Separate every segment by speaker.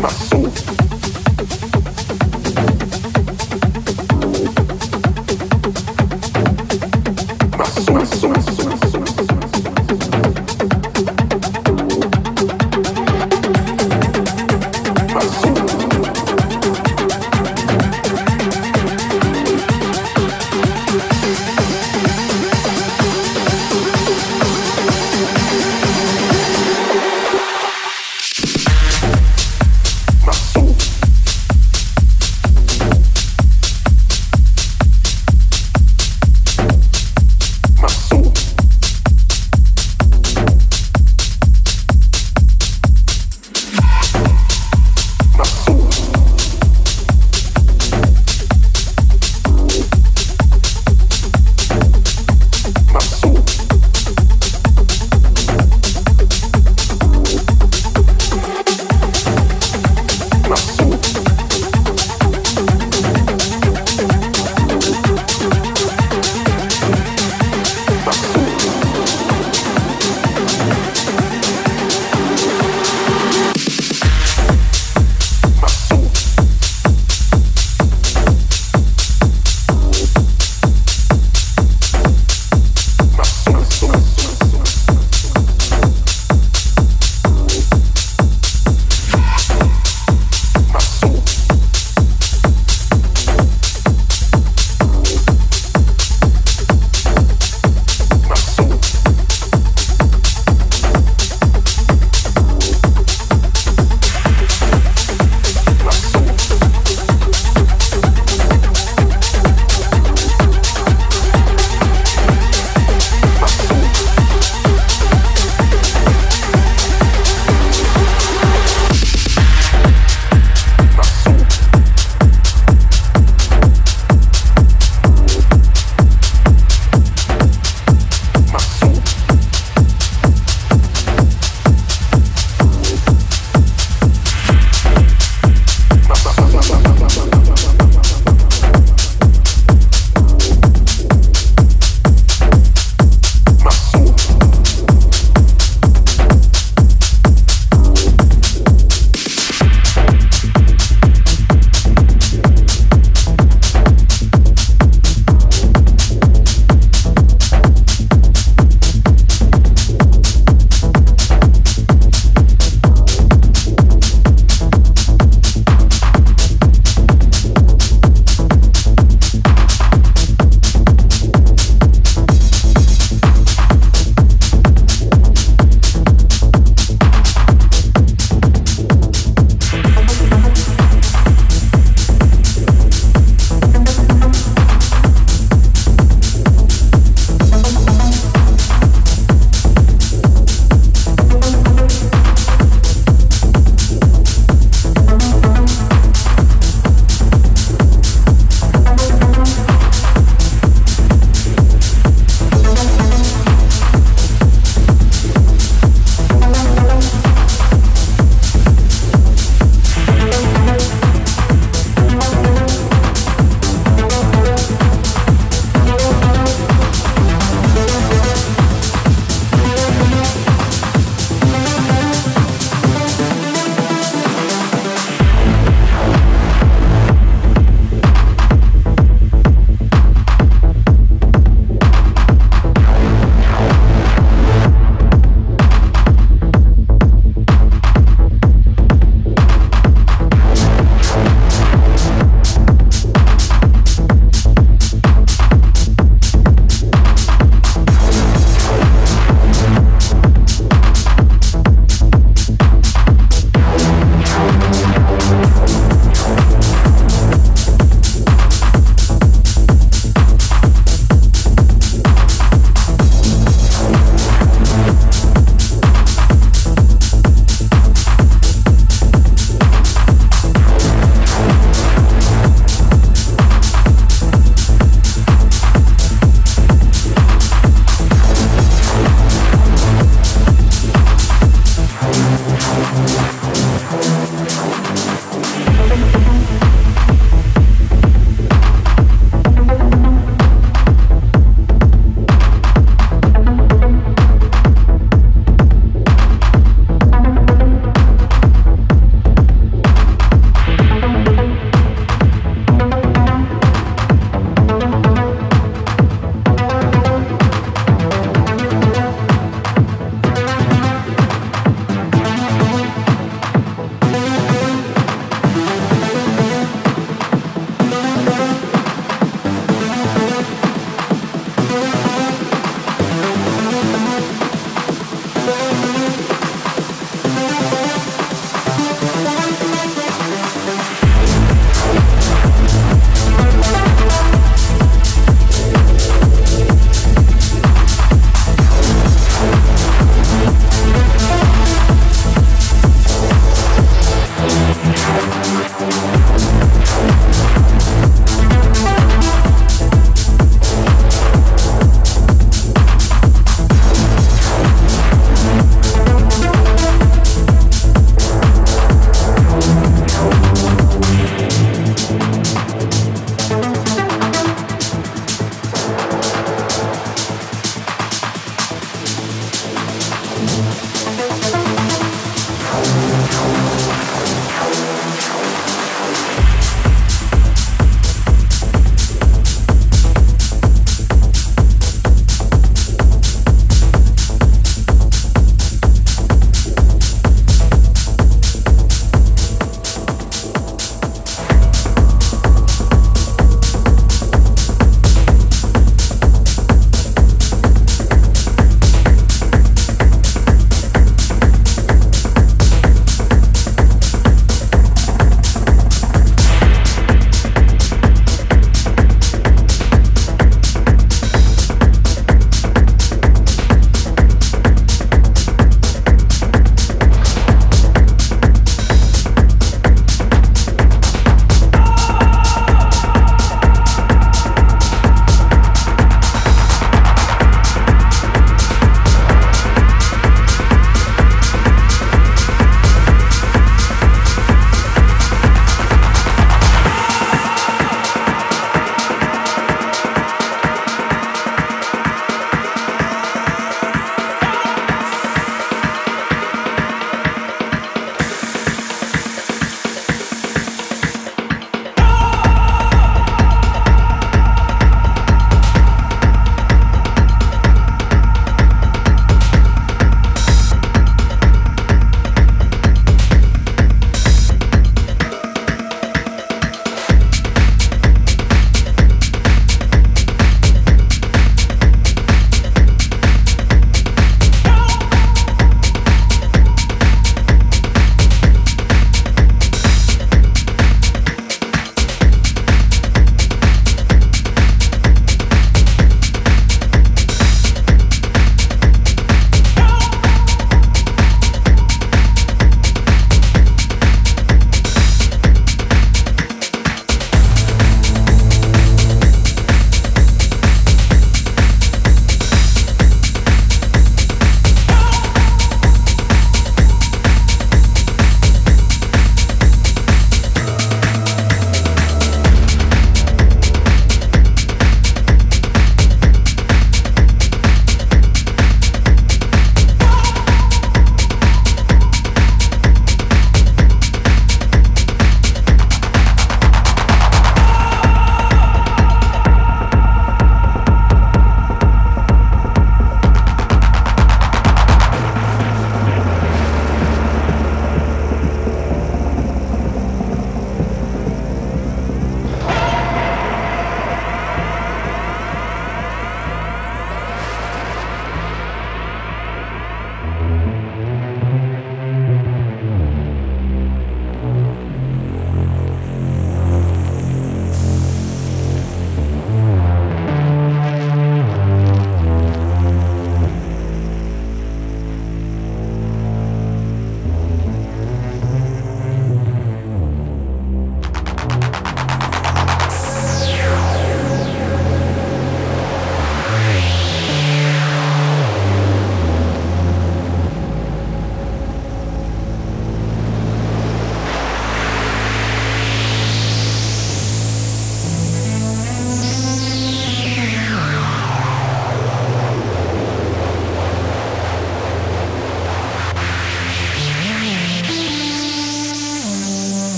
Speaker 1: Passou.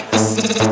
Speaker 2: like this.